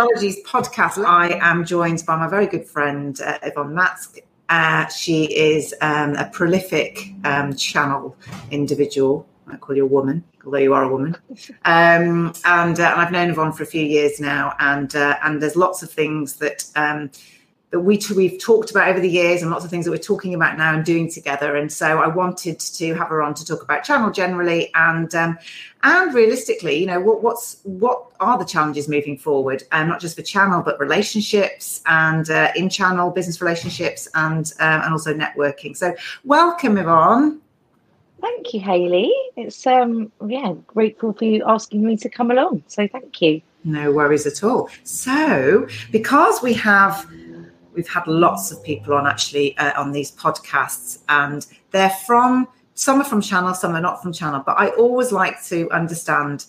Podcast, I am joined by my very good friend uh, Yvonne Matsk. Uh, she is um, a prolific um, channel individual. I call you a woman, although you are a woman. Um, and, uh, and I've known Yvonne for a few years now, and uh, and there's lots of things that um, that we we've talked about over the years and lots of things that we're talking about now and doing together. And so I wanted to have her on to talk about channel generally and um, and realistically, you know, what, what's what are the challenges moving forward, and um, not just for channel but relationships and uh, in channel business relationships and uh, and also networking. So welcome, Yvonne. Thank you, Haley. It's um yeah, grateful for you asking me to come along. So thank you. No worries at all. So because we have we've had lots of people on actually uh, on these podcasts, and they're from some are from channel, some are not from channel. But I always like to understand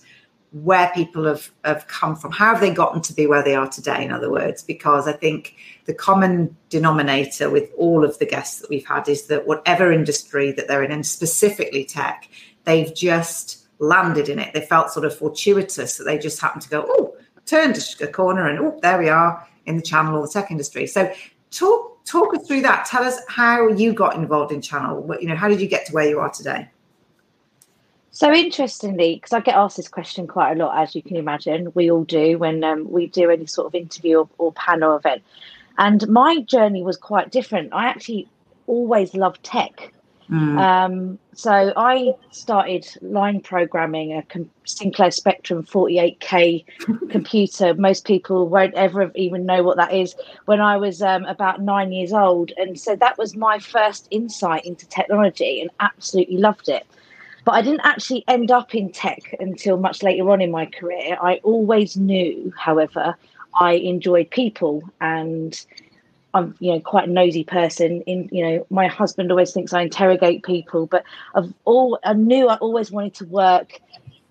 where people have, have come from. How have they gotten to be where they are today, in other words? Because I think the common denominator with all of the guests that we've had is that whatever industry that they're in, and specifically tech, they've just landed in it. They felt sort of fortuitous that they just happened to go, oh, turned a corner and oh, there we are in the channel or the tech industry. So talk talk us through that. Tell us how you got involved in channel. What, you know, how did you get to where you are today? So interestingly, because I get asked this question quite a lot, as you can imagine, we all do when um, we do any sort of interview or, or panel event. And my journey was quite different. I actually always loved tech. Mm. Um, so I started line programming a Sinclair Spectrum 48K computer. Most people won't ever even know what that is. When I was um, about nine years old, and so that was my first insight into technology, and absolutely loved it. But I didn't actually end up in tech until much later on in my career. I always knew, however, I enjoyed people and I'm you know quite a nosy person. In you know, my husband always thinks I interrogate people, but I've all I knew I always wanted to work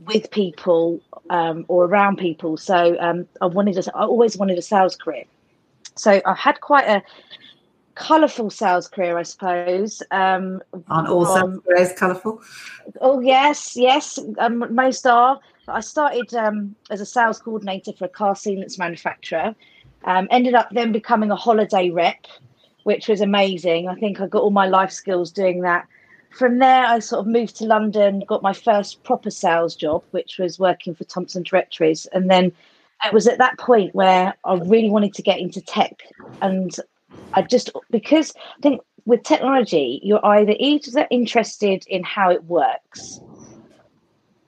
with people um, or around people. So um, I wanted to, I always wanted a sales career. So I had quite a colourful sales career, I suppose. Um, Aren't all sales careers colourful? Oh yes, yes, um, most are. I started um, as a sales coordinator for a car sealants manufacturer. Um, ended up then becoming a holiday rep, which was amazing. I think I got all my life skills doing that. From there, I sort of moved to London, got my first proper sales job, which was working for Thomson Directories. And then it was at that point where I really wanted to get into tech. And I just, because I think with technology, you're either either interested in how it works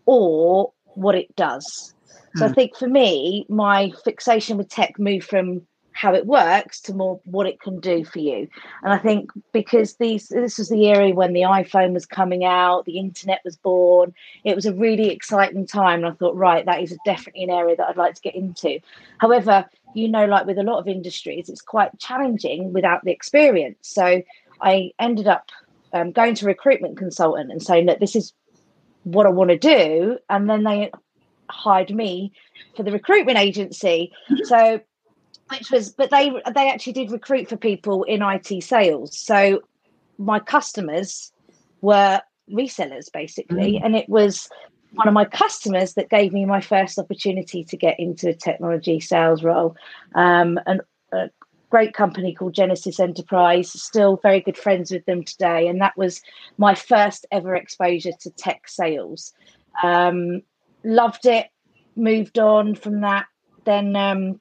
or what it does. So I hmm. think for me, my fixation with tech moved from how it works to more what it can do for you. And I think because these this was the era when the iPhone was coming out, the internet was born. It was a really exciting time. And I thought, right, that is definitely an area that I'd like to get into. However, you know, like with a lot of industries, it's quite challenging without the experience. So I ended up um, going to recruitment consultant and saying that this is what I want to do. And then they hired me for the recruitment agency. Mm-hmm. So, which was, but they they actually did recruit for people in IT sales. So, my customers were resellers basically, mm. and it was one of my customers that gave me my first opportunity to get into a technology sales role. Um, and a great company called Genesis Enterprise, still very good friends with them today. And that was my first ever exposure to tech sales. Um, loved it, moved on from that, then um,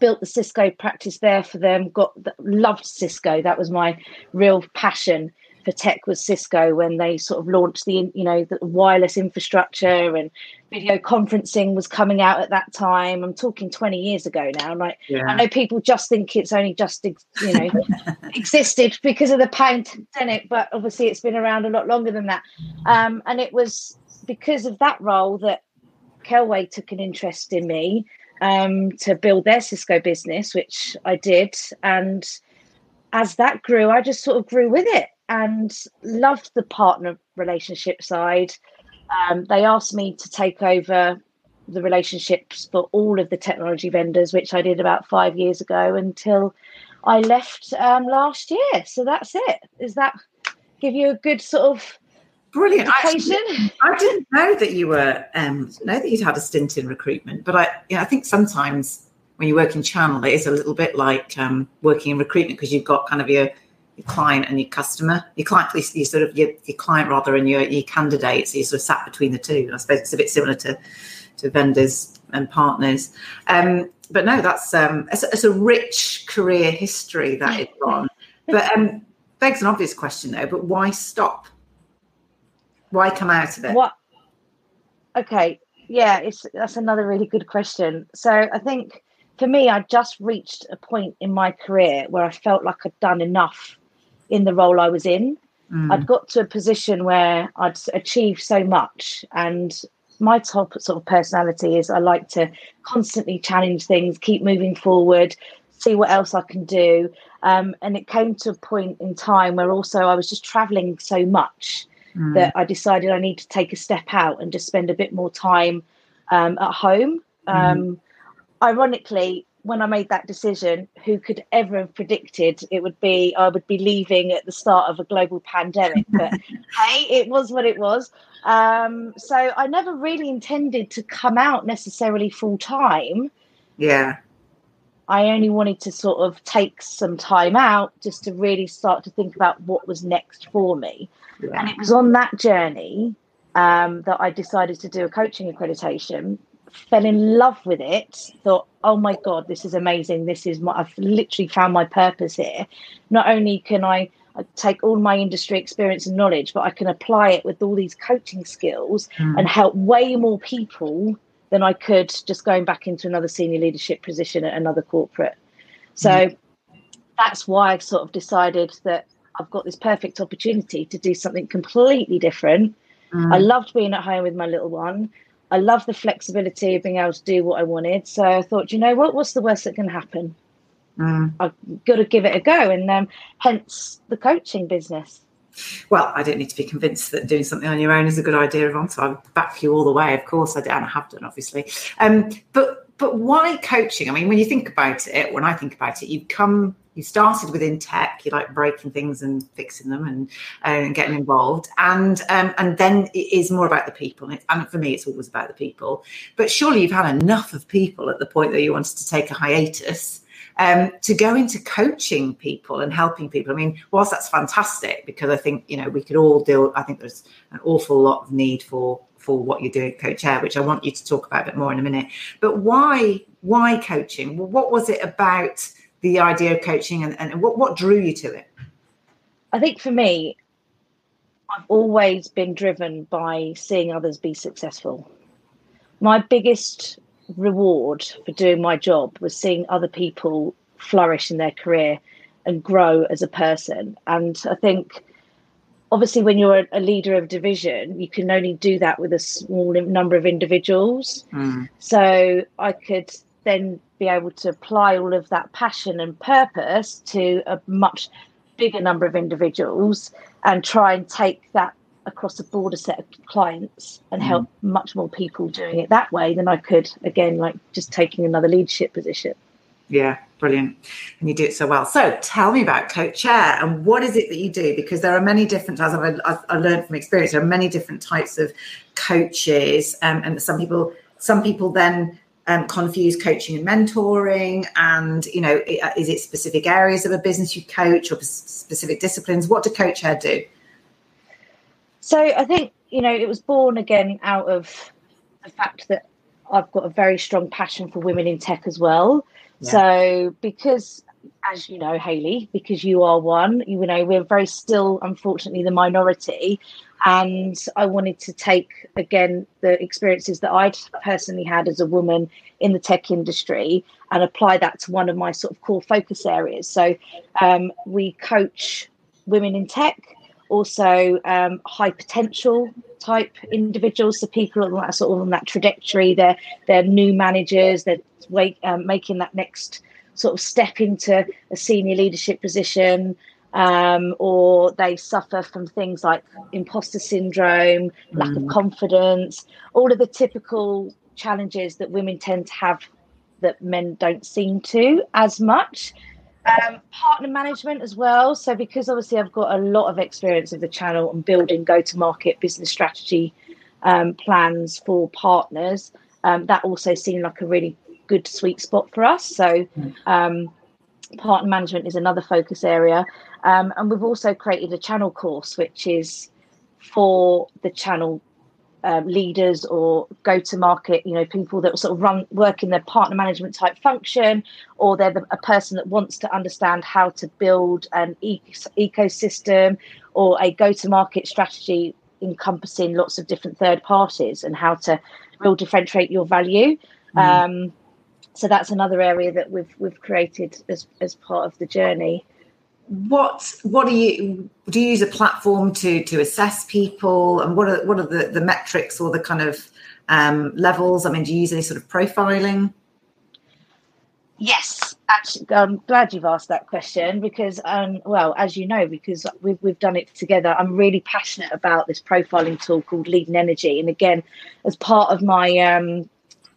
built the Cisco practice there for them. Got loved Cisco. That was my real passion for tech was Cisco when they sort of launched the you know the wireless infrastructure and video conferencing was coming out at that time. I'm talking 20 years ago now. Like yeah. I know people just think it's only just you know existed because of the pandemic, but obviously it's been around a lot longer than that. Um, and it was because of that role that Kelway took an interest in me um, to build their Cisco business, which I did. And as that grew, I just sort of grew with it and loved the partner relationship side. Um, they asked me to take over the relationships for all of the technology vendors, which I did about five years ago until I left um, last year. So that's it. Is that give you a good sort of Brilliant. Actually, I didn't know that you were um, know that you'd had a stint in recruitment, but I, know, I think sometimes when you work in channel, it is a little bit like um, working in recruitment because you've got kind of your, your client and your customer, your client, you sort of your, your client rather, and your your candidates. You sort of sat between the two. I suppose it's a bit similar to to vendors and partners. Um, but no, that's um, it's, it's, a rich career history that it's on. But um, begs an obvious question though. But why stop? Why come out of it? What? Okay, yeah, it's that's another really good question. So I think for me, I just reached a point in my career where I felt like I'd done enough in the role I was in. Mm. I'd got to a position where I'd achieved so much, and my top sort of personality is I like to constantly challenge things, keep moving forward, see what else I can do. Um, and it came to a point in time where also I was just traveling so much mm. that I decided I need to take a step out and just spend a bit more time um, at home. Mm. Um, ironically, when I made that decision, who could ever have predicted it would be I would be leaving at the start of a global pandemic? But hey, it was what it was. Um, so I never really intended to come out necessarily full time. Yeah. I only wanted to sort of take some time out just to really start to think about what was next for me. Yeah. And it was on that journey um, that I decided to do a coaching accreditation fell in love with it thought oh my god this is amazing this is what i've literally found my purpose here not only can i take all my industry experience and knowledge but i can apply it with all these coaching skills mm. and help way more people than i could just going back into another senior leadership position at another corporate so mm. that's why i sort of decided that i've got this perfect opportunity to do something completely different mm. i loved being at home with my little one I love the flexibility of being able to do what I wanted. So I thought, you know what? What's the worst that can happen? Mm. I've got to give it a go, and um, hence the coaching business. Well, I don't need to be convinced that doing something on your own is a good idea, Yvonne. So I back you all the way. Of course, I, do, and I have done, obviously. Um, but but why coaching? I mean, when you think about it, when I think about it, you come you started within tech you like breaking things and fixing them and, and getting involved and um, and then it is more about the people and, and, for me it's always about the people but surely you've had enough of people at the point that you wanted to take a hiatus um, to go into coaching people and helping people i mean whilst that's fantastic because i think you know we could all deal i think there's an awful lot of need for for what you're doing coach air which i want you to talk about a bit more in a minute but why why coaching what was it about the idea of coaching and, and what, what drew you to it? I think for me, I've always been driven by seeing others be successful. My biggest reward for doing my job was seeing other people flourish in their career and grow as a person. And I think, obviously, when you're a leader of division, you can only do that with a small number of individuals. Mm. So I could then be able to apply all of that passion and purpose to a much bigger number of individuals and try and take that across a broader set of clients and mm. help much more people doing it that way than I could again like just taking another leadership position. Yeah, brilliant. And you do it so well. So tell me about Coach Air and what is it that you do? Because there are many different, as I've, I've learned from experience, there are many different types of coaches. Um, and some people, some people then um, confuse coaching and mentoring and you know is it specific areas of a business you coach or specific disciplines what do coach air do so i think you know it was born again out of the fact that i've got a very strong passion for women in tech as well yeah. so because as you know haley because you are one you know we're very still unfortunately the minority and I wanted to take again the experiences that I'd personally had as a woman in the tech industry and apply that to one of my sort of core focus areas. So um, we coach women in tech, also um, high potential type individuals, so people on that sort of on that trajectory. They're they're new managers. They're wait, um, making that next sort of step into a senior leadership position um, or they suffer from things like imposter syndrome, lack mm. of confidence, all of the typical challenges that women tend to have that men don't seem to as much. Um, partner management as well. So, because obviously I've got a lot of experience of the channel and building go to market business strategy um, plans for partners, um, that also seemed like a really good sweet spot for us. So, um, partner management is another focus area. Um, and we've also created a channel course, which is for the channel um, leaders or go to market, you know, people that sort of run work in their partner management type function, or they're the, a person that wants to understand how to build an e- ecosystem or a go to market strategy encompassing lots of different third parties and how to real differentiate your value. Mm. Um, so that's another area that we've we've created as as part of the journey. What what do you do you use a platform to to assess people and what are what are the the metrics or the kind of um levels i mean do you use any sort of profiling Yes, actually, I'm glad you've asked that question because, um, well, as you know, because we've we've done it together. I'm really passionate about this profiling tool called Leading Energy, and again, as part of my um,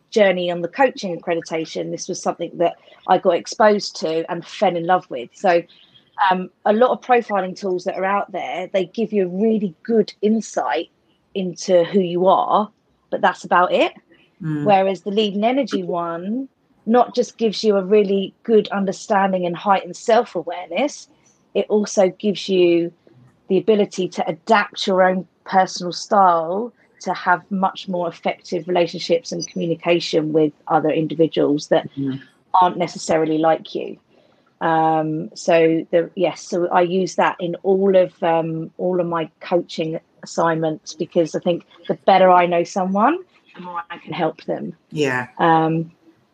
journey on the coaching accreditation, this was something that I got exposed to and fell in love with. So, um, a lot of profiling tools that are out there, they give you a really good insight into who you are, but that's about it. Mm. Whereas the leading energy one not just gives you a really good understanding and heightened self awareness, it also gives you the ability to adapt your own personal style to have much more effective relationships and communication with other individuals that Mhm. aren't necessarily like you. Um, so the yes, so I use that in all of um, all of my coaching assignments because I think the better I know someone, the more I can help them. yeah Um,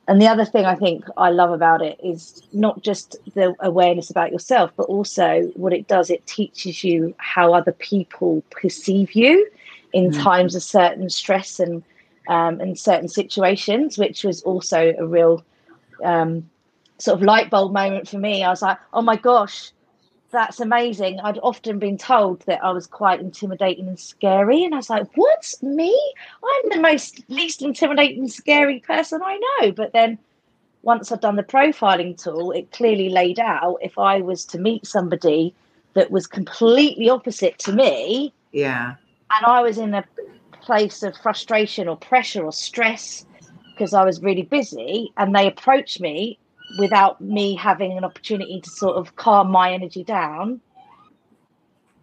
and the other thing I think I love about it is not just the awareness about yourself, but also what it does, it teaches you how other people perceive you in Mm. times of certain stress and um, and certain situations, which was also a real um, sort of light bulb moment for me. I was like, oh my gosh, that's amazing. I'd often been told that I was quite intimidating and scary. And I was like, what? Me? I'm the most least intimidating, scary person I know. But then once I'd done the profiling tool, it clearly laid out if I was to meet somebody that was completely opposite to me yeah and I was in a place of frustration or pressure or stress because I was really busy and they approached me without me having an opportunity to sort of calm my energy down,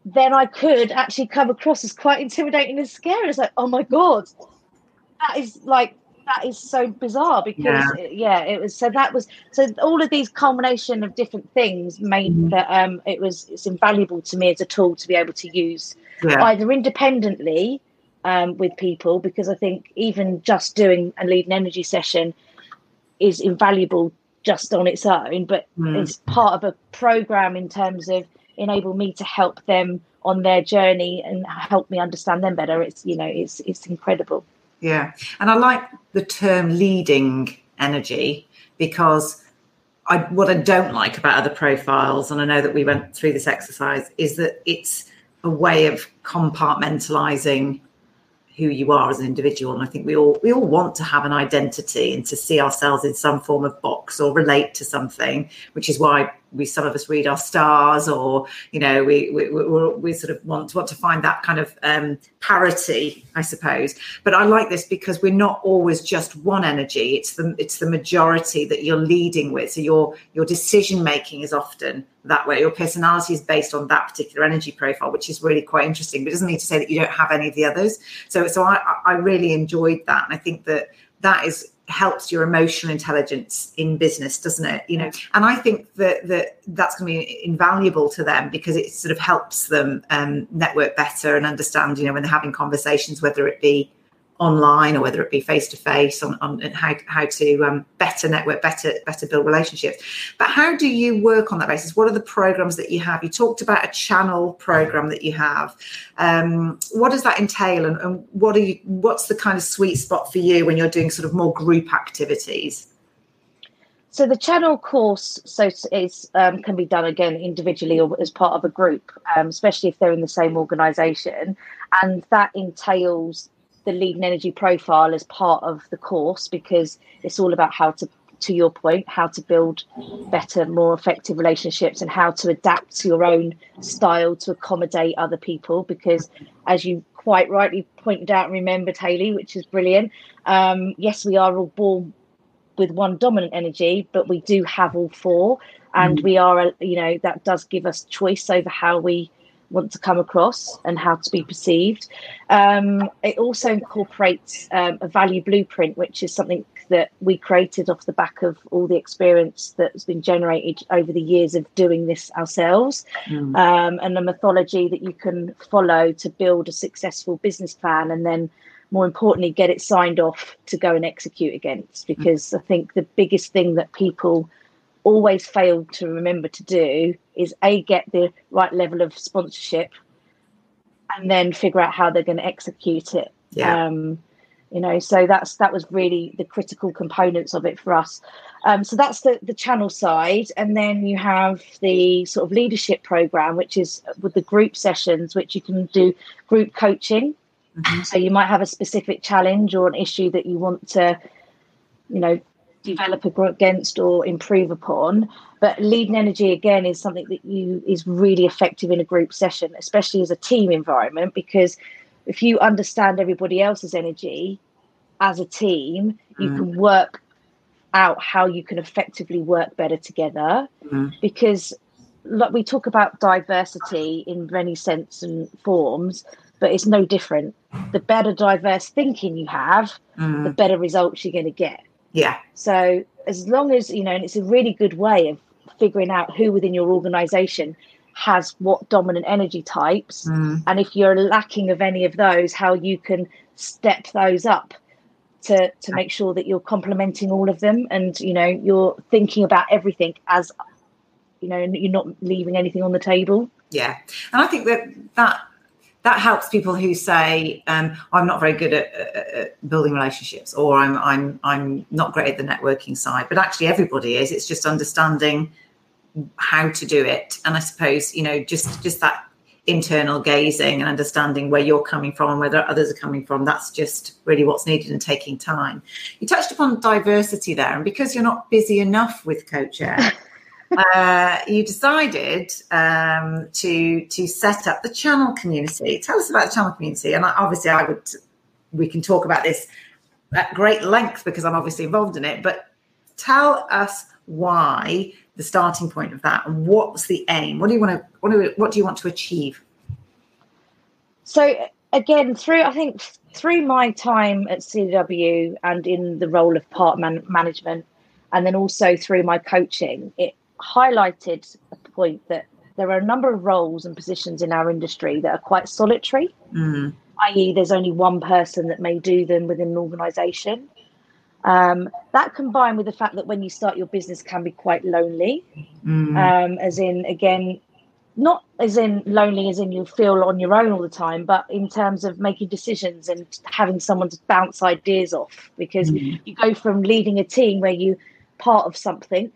then I could actually come across as quite intimidating and scary. It's like, oh my God, that is like, that is so bizarre because Yeah. yeah. it was so that was so all of these culmination of different things made Mhm. that um it was it's invaluable to me as a tool to be able to use yeah either independently um, with people because I think even just doing a leading energy session is invaluable just on its own, but Mm. it's part of a program in terms of enable me to help them on their journey and help me understand them better. It's you know it's it's incredible. Yeah, and I like the term leading energy because I what I don't like about other profiles, and I know that we went through this exercise, is that it's a way of compartmentalizing who you are as an individual. And I think we all we all want to have an identity and to see ourselves in some form of box or relate to something, which is why we some of us read our stars or you know we we, we, we sort of want want to find that kind of um, parity i suppose. But i like this because we're not always just one energy. It's the it's the majority that you're leading with. So your your decision making is often that way. Your personality is based on that particular energy profile which is really quite interesting. But it doesn't mean to say that you don't have any of the others. So so i i really enjoyed that. And i think that that is helps your emotional intelligence in business doesn't it? You know and i think that that that's going to be invaluable to them because it sort of helps them um, network better and understand you know when they're having conversations whether it be online or whether it be face to face on on how how to um, better network better better build relationships. But how do you work on that basis? What are the programs that you have? You talked about a channel program that you have. Um, what does that entail and, and what are you what's the kind of sweet spot for you when you're doing sort of more group activities? So the channel course so is um, can be done again individually or as part of a group, um, especially if they're in the same organisation, and that entails the leading energy profile as part of the course because it's all about how to to your point how to build better more effective relationships and how to adapt to your own style to accommodate other people because as you quite rightly pointed out and remembered haley which is brilliant um, yes we are all born with one dominant energy, but we do have all four, and mm. we are, you know, that does give us choice over how we want to come across and how to be perceived. Um, it also incorporates um, a value blueprint, which is something that we created off the back of all the experience that's been generated over the years of doing this ourselves, mm. um, and a methodology that you can follow to build a successful business plan and then. More importantly, get it signed off to go and execute against. Because mm. I think the biggest thing that people always fail to remember to do is a get the right level of sponsorship and then figure out how they're going to execute it yeah. Um, you know so that's that was really the critical components of it for us um, so that's the the channel side and then you have the sort of leadership program which is with the group sessions which you can do group coaching mm-hmm. so you might have a specific challenge or an issue that you want to you know develop against or improve upon. But leading energy again is something that you is really effective in a group session, especially as a team environment, because if you understand everybody else's energy as a team, you mm. can work out how you can effectively work better together. Mm. Because like we talk about diversity in many sense and forms, but it's no different. The better diverse thinking you have, mm. the better results you're going to get. Yeah. So as long as, you know, and it's a really good way of figuring out who within your organization has what dominant energy types. Mm. And if you're lacking of any of those, how you can step those up to to make sure that you're complementing all of them and you know you're thinking about everything as you know you're not leaving anything on the table yeah and i think that that that helps people who say um, I'm not very good at, at, at, building relationships or I'm I'm I'm not great at the networking side. But actually everybody is. It's just understanding how to do it. And I suppose you know just just that internal gazing and understanding where you're coming from and where others are coming from that's just really what's needed and taking time. You touched upon diversity there. And because you're not busy enough with Coach Air uh, you decided um, to to set up the channel community. Tell us about the channel community, and obviously, I would we can talk about this at great length because I'm obviously involved in it. But tell us why the starting point of that, and what's the aim? What do you want to what do, what do you want to achieve? So again, through I think through my time at CW and in the role of part man- management, and then also through my coaching, it highlighted a point that there are a number of roles and positions in our industry that are quite solitary, mm. i.e., there's only one person that may do them within an organization. Um, that combined with the fact that when you start your business can be quite lonely, mm. um, as in, again, not as in lonely as in you feel on your own all the time, but in terms of making decisions and having someone to bounce ideas off because mm. you go from leading a team where you're part of something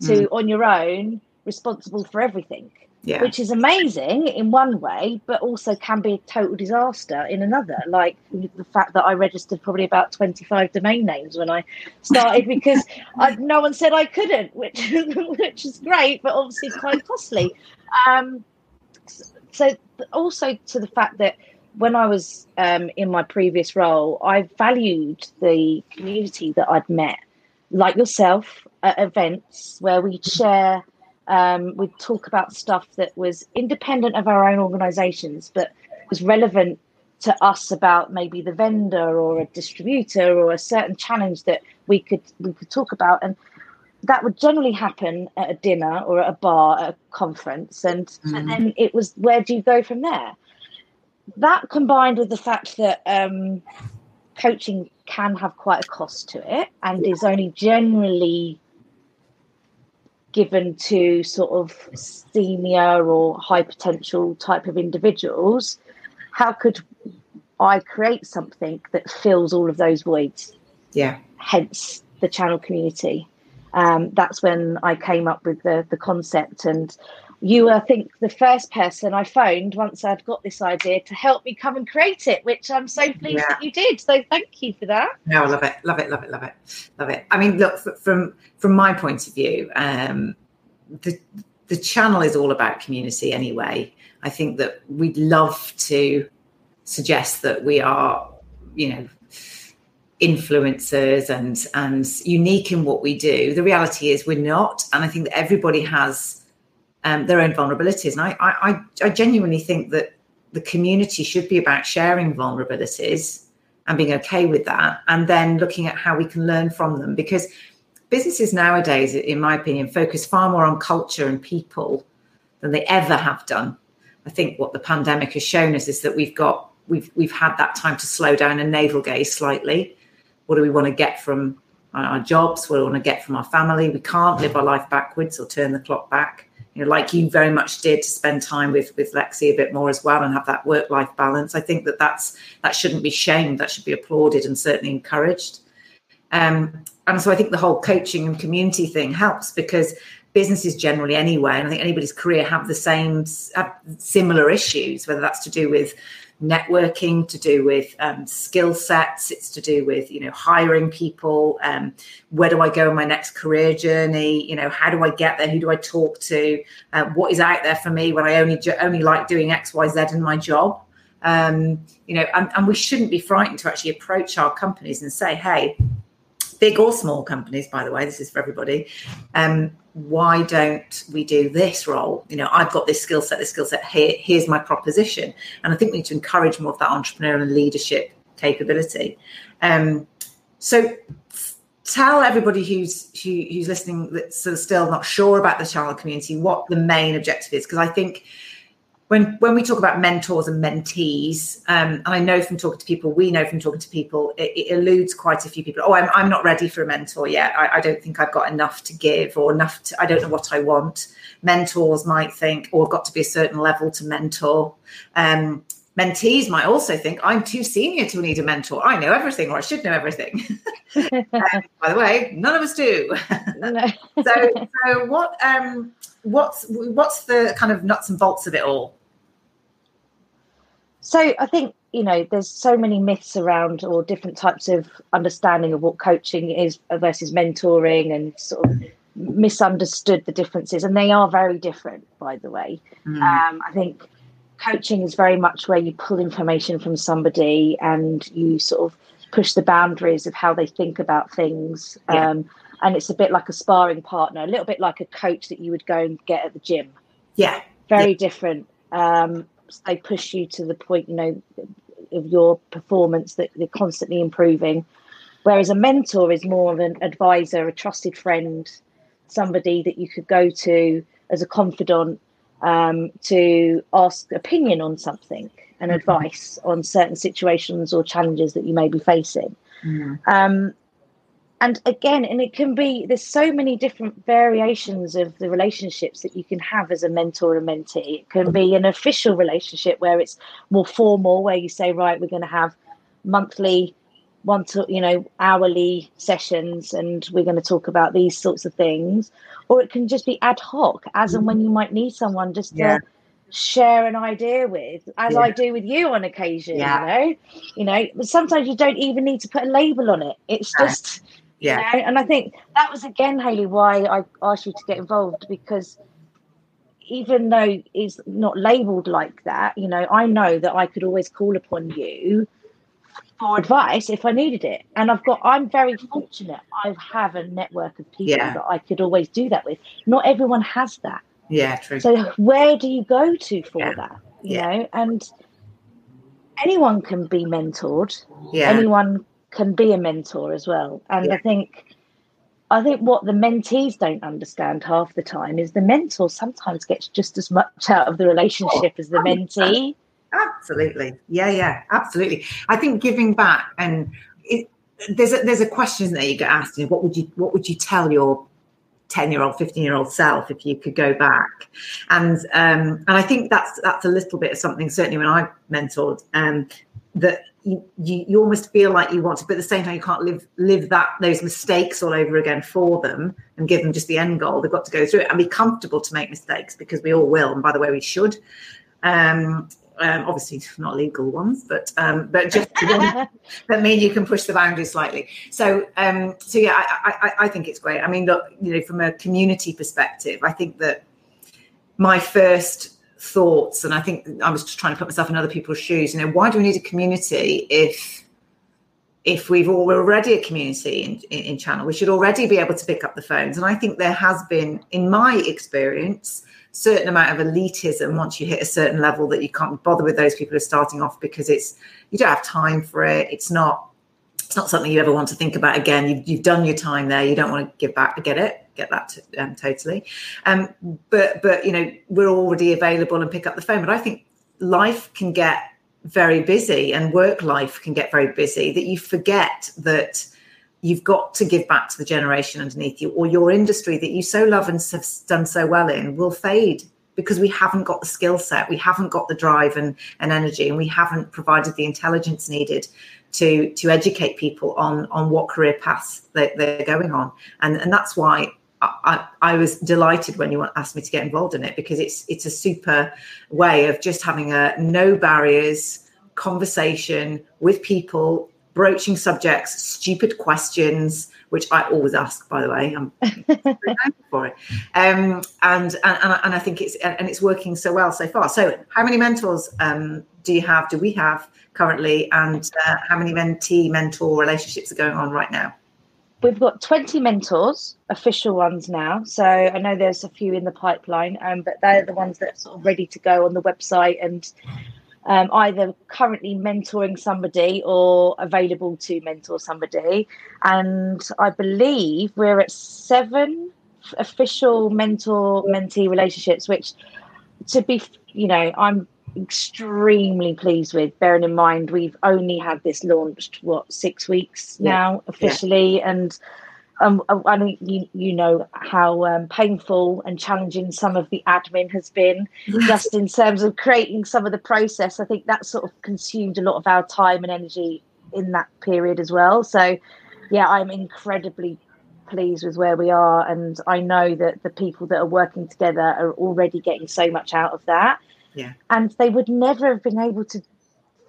to mm. on your own responsible for everything yeah. which is amazing in one way but also can be a total disaster in another like the fact that i registered probably about 25 domain names when i started because I, no one said i couldn't which which is great but obviously quite costly um, so also to the fact that when I was um, in my previous role, I valued the community that I'd met, like yourself, at events where we'd share, um, we'd talk about stuff that was independent of our own organisations, but was relevant to us about maybe the vendor or a distributor or a certain challenge that we could we could talk about. And that would generally happen at a dinner or at a bar at a conference. And, mm. and then it was where do you go from there? That combined with the fact that um, coaching can have quite a cost to it and is only generally given to sort of senior or high potential type of individuals, how could I create something that fills all of those voids? Yeah. Hence the channel community. Um, that's when I came up with the the concept and you were, I think, the first person I phoned once I'd got this idea to help me come and create it, which I'm so pleased yeah. that you did. So thank you for that. No, I love it, love it, love it, love it, love it. I mean, look from from my point of view, um, the the channel is all about community anyway. I think that we'd love to suggest that we are, you know, influencers and and unique in what we do. The reality is we're not, and I think that everybody has um, their own vulnerabilities. And I, I I genuinely think that the community should be about sharing vulnerabilities and being okay with that, and then looking at how we can learn from them. Because businesses nowadays, in my opinion, focus far more on culture and people than they ever have done. I think what the pandemic has shown us is that we've got we've we've had that time to slow down and navel gaze slightly what do we want to get from our jobs? What do we want to get from our family? We can't live our life backwards or turn the clock back. You know, like you very much did to spend time with with Lexi a bit more as well and have that work life balance. I think that that's that shouldn't be shamed. That should be applauded and certainly encouraged. Um, and so I think the whole coaching and community thing helps because businesses generally anyway, and I think anybody's career have the same have similar issues, whether that's to do with networking, to do with um, skill sets. It's to do with you know hiring people. Um, where do I go in my next career journey? You know, how do I get there? Who do I talk to? Uh, what is out there for me when I only only like doing X, Y, Z in my job? Um, you know, and, and we shouldn't be frightened to actually approach our companies and say, hey, big or small companies, by the way, this is for everybody. Um, why don't we do this role? You know, I've got this skill set, this skill set. Here, here's my proposition, and I think we need to encourage more of that entrepreneurial and leadership capability. Um, so, tell everybody who's who, who's listening that's sort of still not sure about the channel community what the main objective is, because I think when when we talk about mentors and mentees, um, and I know from talking to people, we know from talking to people, it, it eludes quite a few people. Oh, I'm, I'm not ready for a mentor yet. I, I, don't think I've got enough to give, or enough. To, I don't know what I want. Mentors might think, oh, I've got to be a certain level to mentor. Um, mentees might also think I'm too senior to need a mentor. I know everything, or I should know everything. um, by the way, none of us do. so, so what? Um, what's what's the kind of nuts and bolts of it all? So I think you know there's so many myths around or different types of understanding of what coaching is versus mentoring and sort of misunderstood the differences and they are very different by the way mm. um, i think coaching is very much where you pull information from somebody and you sort of push the boundaries of how they think about things yeah. um, and it's a bit like a sparring partner a little bit like a coach that you would go and get at the gym yeah very yeah. different um, they push you to the point you know of your performance that they're constantly improving whereas a mentor is more of an advisor a trusted friend somebody that you could go to as a confidant um, to ask opinion on something and mm-hmm. advice on certain situations or challenges that you may be facing mm-hmm. um, and again and it can be there's so many different variations of the relationships that you can have as a mentor and mentee it can be an official relationship where it's more formal where you say right we're going to have monthly one to you know hourly sessions and we're going to talk about these sorts of things or it can just be ad hoc as and when you might need someone just yeah. to share an idea with as yeah. i do with you on occasion yeah. you know you know sometimes you don't even need to put a label on it it's just yeah. You know? And I think that was again, Haley, why I asked you to get involved because even though it's not labeled like that, you know, I know that I could always call upon you for advice if I needed it. And I've got, I'm very fortunate. I have a network of people yeah. that I could always do that with. Not everyone has that. Yeah, true. So where do you go to for yeah. that? You yeah. know, and anyone can be mentored. Yeah. Anyone can be a mentor as well. And yeah. I think I think what the mentees don't understand half the time is the mentor sometimes gets just as much out of the relationship as the mentee. Absolutely. Yeah, yeah, absolutely. I think giving back and it, there's a, there's a question that you get asked, you know, what would you what would you tell your 10 year old 15 year old self if you could go back and um and i think that's that's a little bit of something certainly when i mentored um that you, you, you almost feel like you want to, but at the same time you can't live live that those mistakes all over again for them and give them just the end goal. They've got to go through it and be comfortable to make mistakes because we all will. And by the way, we should. Um, um, obviously not legal ones, but um, but just that mean you can push the boundaries slightly. So um, so yeah, I, I, I think it's great. I mean, look, you know, from a community perspective, I think that my first thoughts and i think i was just trying to put myself in other people's shoes you know why do we need a community if if we've already a community in, in, in, channel, we should already be able to pick up the phones. And I think there has been, in my experience, certain amount of elitism once you hit a certain level that you can't bother with those people who are starting off because it's you don't have time for it. It's not it's not something you ever want to think about again. You've, you've done your time there. You don't want to give back. I get it. Get that to, um, totally. Um, but but you know we're already available and pick up the phone. But I think life can get very busy and work life can get very busy that you forget that you've got to give back to the generation underneath you or your industry that you so love and have done so well in will fade because we haven't got the skill set we haven't got the drive and, and energy and we haven't provided the intelligence needed to to educate people on on what career paths they, they're going on. And and that's why I, I, was delighted when you asked me to get involved in it because it's it's a super way of just having a no barriers conversation with people, broaching subjects, stupid questions, which I always ask, by the way. I'm for it, um, and, and and I think it's and it's working so well so far. So, how many mentors um, do you have? Do we have currently, and uh, how many mentee mentor relationships are going on right now? We've got 20 mentors, official ones now. So I know there's a few in the pipeline, um, but they're the ones that are sort of ready to go on the website and um, either currently mentoring somebody or available to mentor somebody. And I believe we're at seven official mentor mentee relationships, which to be, you know, I'm extremely pleased with bearing in mind we've only had this launched what six weeks yeah. now officially yeah. and um, I know you, you know how um, painful and challenging some of the admin has been, just in terms of creating some of the process. I think that sort of consumed a lot of our time and energy in that period as well. So, yeah, I'm incredibly pleased with where we are, and I know that the people that are working together are already getting so much out of that. Yeah. And they would never have been able to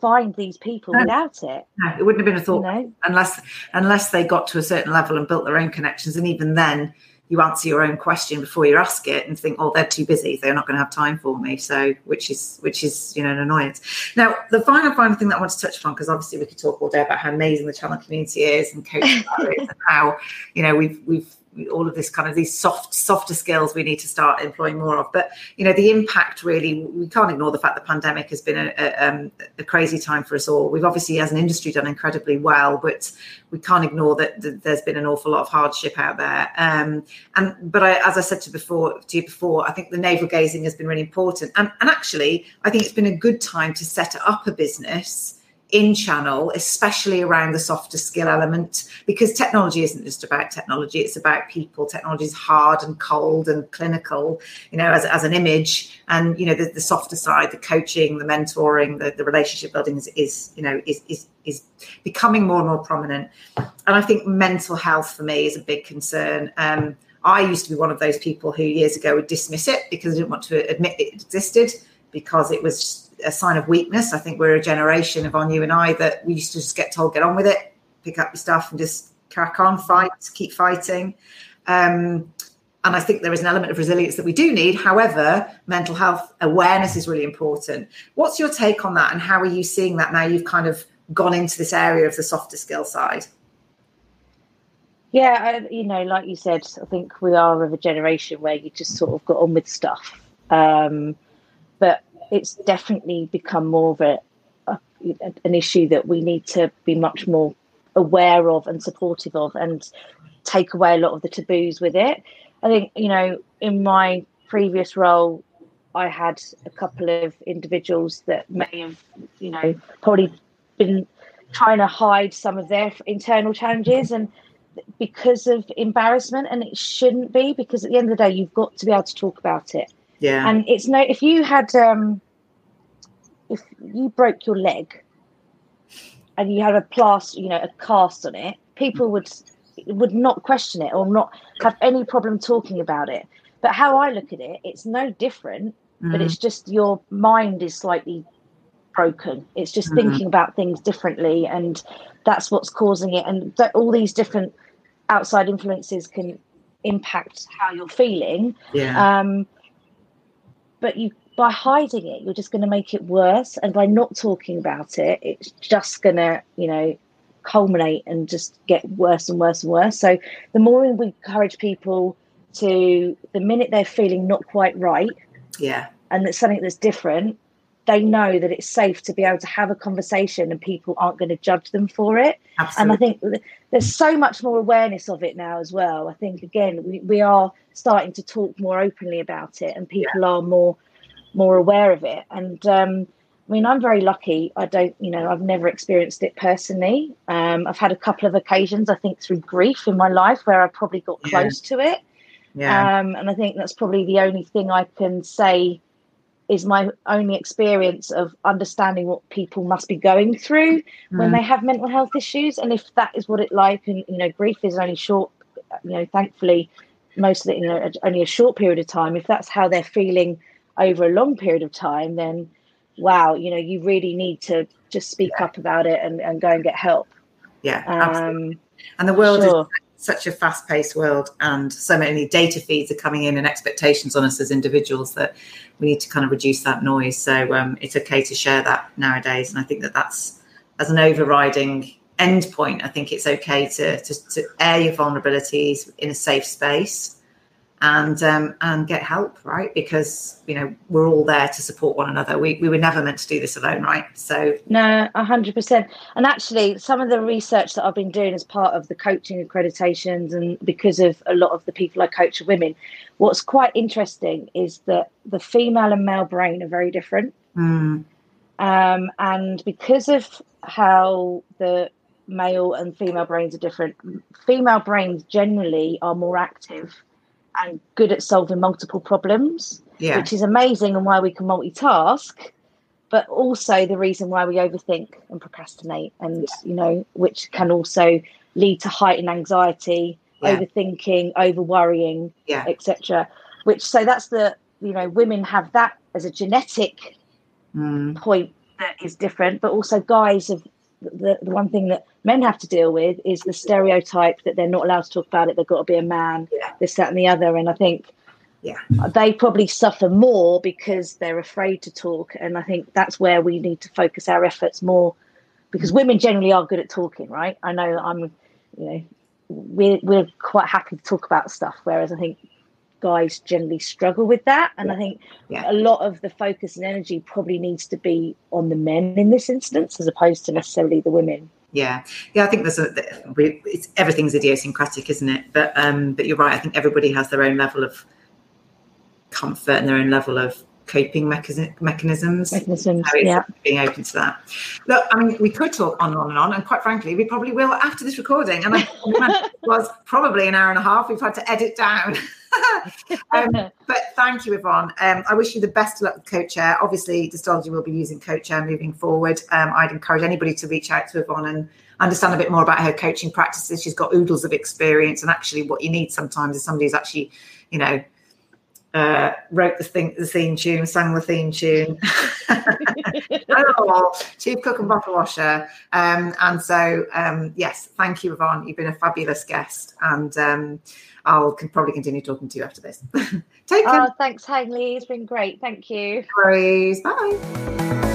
find these people no. without it. No, it wouldn't have been a thought you know? unless unless they got to a certain level and built their own connections. And even then, you answer your own question before you ask it and think, oh, they're too busy. They're not going to have time for me. So, which is which is you know an annoyance. Now, the final final thing that I want to touch upon because obviously we could talk all day about how amazing the channel community is and coaching and how you know we've we've all of this kind of these soft softer skills we need to start employing more of. But you know the impact really we can't ignore the fact the pandemic has been a, a, um, a, crazy time for us all. We've obviously as an industry done incredibly well but we can't ignore that, there's been an awful lot of hardship out there. Um, and but I, as i said to before to you before i think the navel gazing has been really important. And, and actually i think it's been a good time to set up a business in channel, especially around the softer skill element, because technology isn't just about technology, it's about people. Technology is hard and cold and clinical, you know, as, as an image. And, you know, the, the softer side, the coaching, the mentoring, the, the relationship building is, is, you know, is, is, is becoming more and more prominent. And I think mental health for me is a big concern. Um, I used to be one of those people who years ago would dismiss it because I didn't want to admit it existed because it was a sign of weakness. I think we're a generation of on you and I that we used to just get told, get on with it, pick up your stuff and just crack on, fight, keep fighting. Um, and I think there is an element of resilience that we do need. However, mental health awareness is really important. What's your take on that, and how are you seeing that now? You've kind of gone into this area of the softer skill side. Yeah, I, you know, like you said, I think we are of a generation where you just sort of got on with stuff. Um, but it's definitely become more of a, a, an issue that we need to be much more aware of and supportive of and take away a lot of the taboos with it. I think, you know, in my previous role, I had a couple of individuals that may have, you know, probably been trying to hide some of their internal challenges and because of embarrassment and it shouldn't be because at the end of the day you've got to be able to talk about it yeah. And it's no, if you had, um, if you broke your leg and you had a plaster, you know, a cast on it, people would would not question it or not have any problem talking about it. But how I look at it, it's no different, mm. but it's just your mind is slightly broken. It's just mm. thinking about things differently, and that's what's causing it. And th- all these different outside influences can impact how you're feeling. Yeah. Um, but you by hiding it you're just going to make it worse and by not talking about it it's just going to you know culminate and just get worse and worse and worse. So the more we encourage people to the minute they're feeling not quite right, yeah, and that's something that's different, they know that it's safe to be able to have a conversation and people aren't going to judge them for it. Absolutely. And I think there's so much more awareness of it now as well. I think again we, we are starting to talk more openly about it and people yeah. are more more aware of it. And um, I mean, I'm very lucky. I don't, you know, I've never experienced it personally. Um, I've had a couple of occasions, I think, through grief in my life where I probably got close yeah. to it. Yeah. Um, and I think that's probably the only thing I can say is my only experience of understanding what people must be going through mm. when they have mental health issues. And if that is what it like, and you know, grief is only short, you know, thankfully, most of it, you know, only a short period of time. If that's how they're feeling over a long period of time, then wow, you know, you really need to just speak yeah. up about it and, and go and get help. Yeah, um, and the world sure. is such a fast-paced world, and so many data feeds are coming in and expectations on us as individuals that we need to kind of reduce that noise. So um, it's okay to share that nowadays, and I think that that's as an overriding end point. I think it's okay to to, to air your vulnerabilities in a safe space and um, and get help, right? Because you know we're all there to support one another. We we were never meant to do this alone, right? So no, hundred percent. And actually, some of the research that I've been doing as part of the coaching accreditations, and because of a lot of the people I coach are women, what's quite interesting is that the female and male brain are very different. Mm. Um, and because of how the male and female brains are different, female brains generally are more active and good at solving multiple problems, yeah. which is amazing and why we can multitask, but also the reason why we overthink and procrastinate, and yeah. you know, which can also lead to heightened anxiety, yeah. overthinking, over worrying, yeah. etc. Which so that's the you know women have that as a genetic mm. point that is different, but also guys have the, the one thing that men have to deal with is the stereotype that they're not allowed to talk about it. They've got to be a man, yeah. this, that, and the other. And I think yeah, they probably suffer more because they're afraid to talk. And I think that's where we need to focus our efforts more because women generally are good at talking, right? I know that I'm, you know, we're, we're quite happy to talk about stuff, whereas I think guys generally struggle with that. And yeah. I think yeah. a lot of the focus and energy probably needs to be on the men in this instance as opposed to necessarily the women. Yeah, yeah, I think there's a we, it's everything's idiosyncratic, isn't it? But um, but you're right. I think everybody has their own level of comfort and their own level of coping mechanisms. Mechanisms, yeah. Being open to that. Look, I mean, we could talk on and on and on, and quite frankly, we probably will after this recording. And I was probably an hour and a half. We've had to edit down. um, but thank you, Yvonne. Um, I wish you the best of luck with Coach Air. Obviously, Distology will be using Coach Air moving forward. Um, I'd encourage anybody to reach out to Yvonne and understand a bit more about her coaching practices. She's got oodles of experience, and actually, what you need sometimes is somebody who's actually, you know, uh, wrote the, thing, the theme tune, sang the theme tune. oh, chief cook and bottle washer. Um, and so, um, yes, thank you, Yvonne. You've been a fabulous guest, and um, I'll can probably continue talking to you after this. Take care. Oh, thanks, Hayley. It's been great. Thank you. No worries. Bye.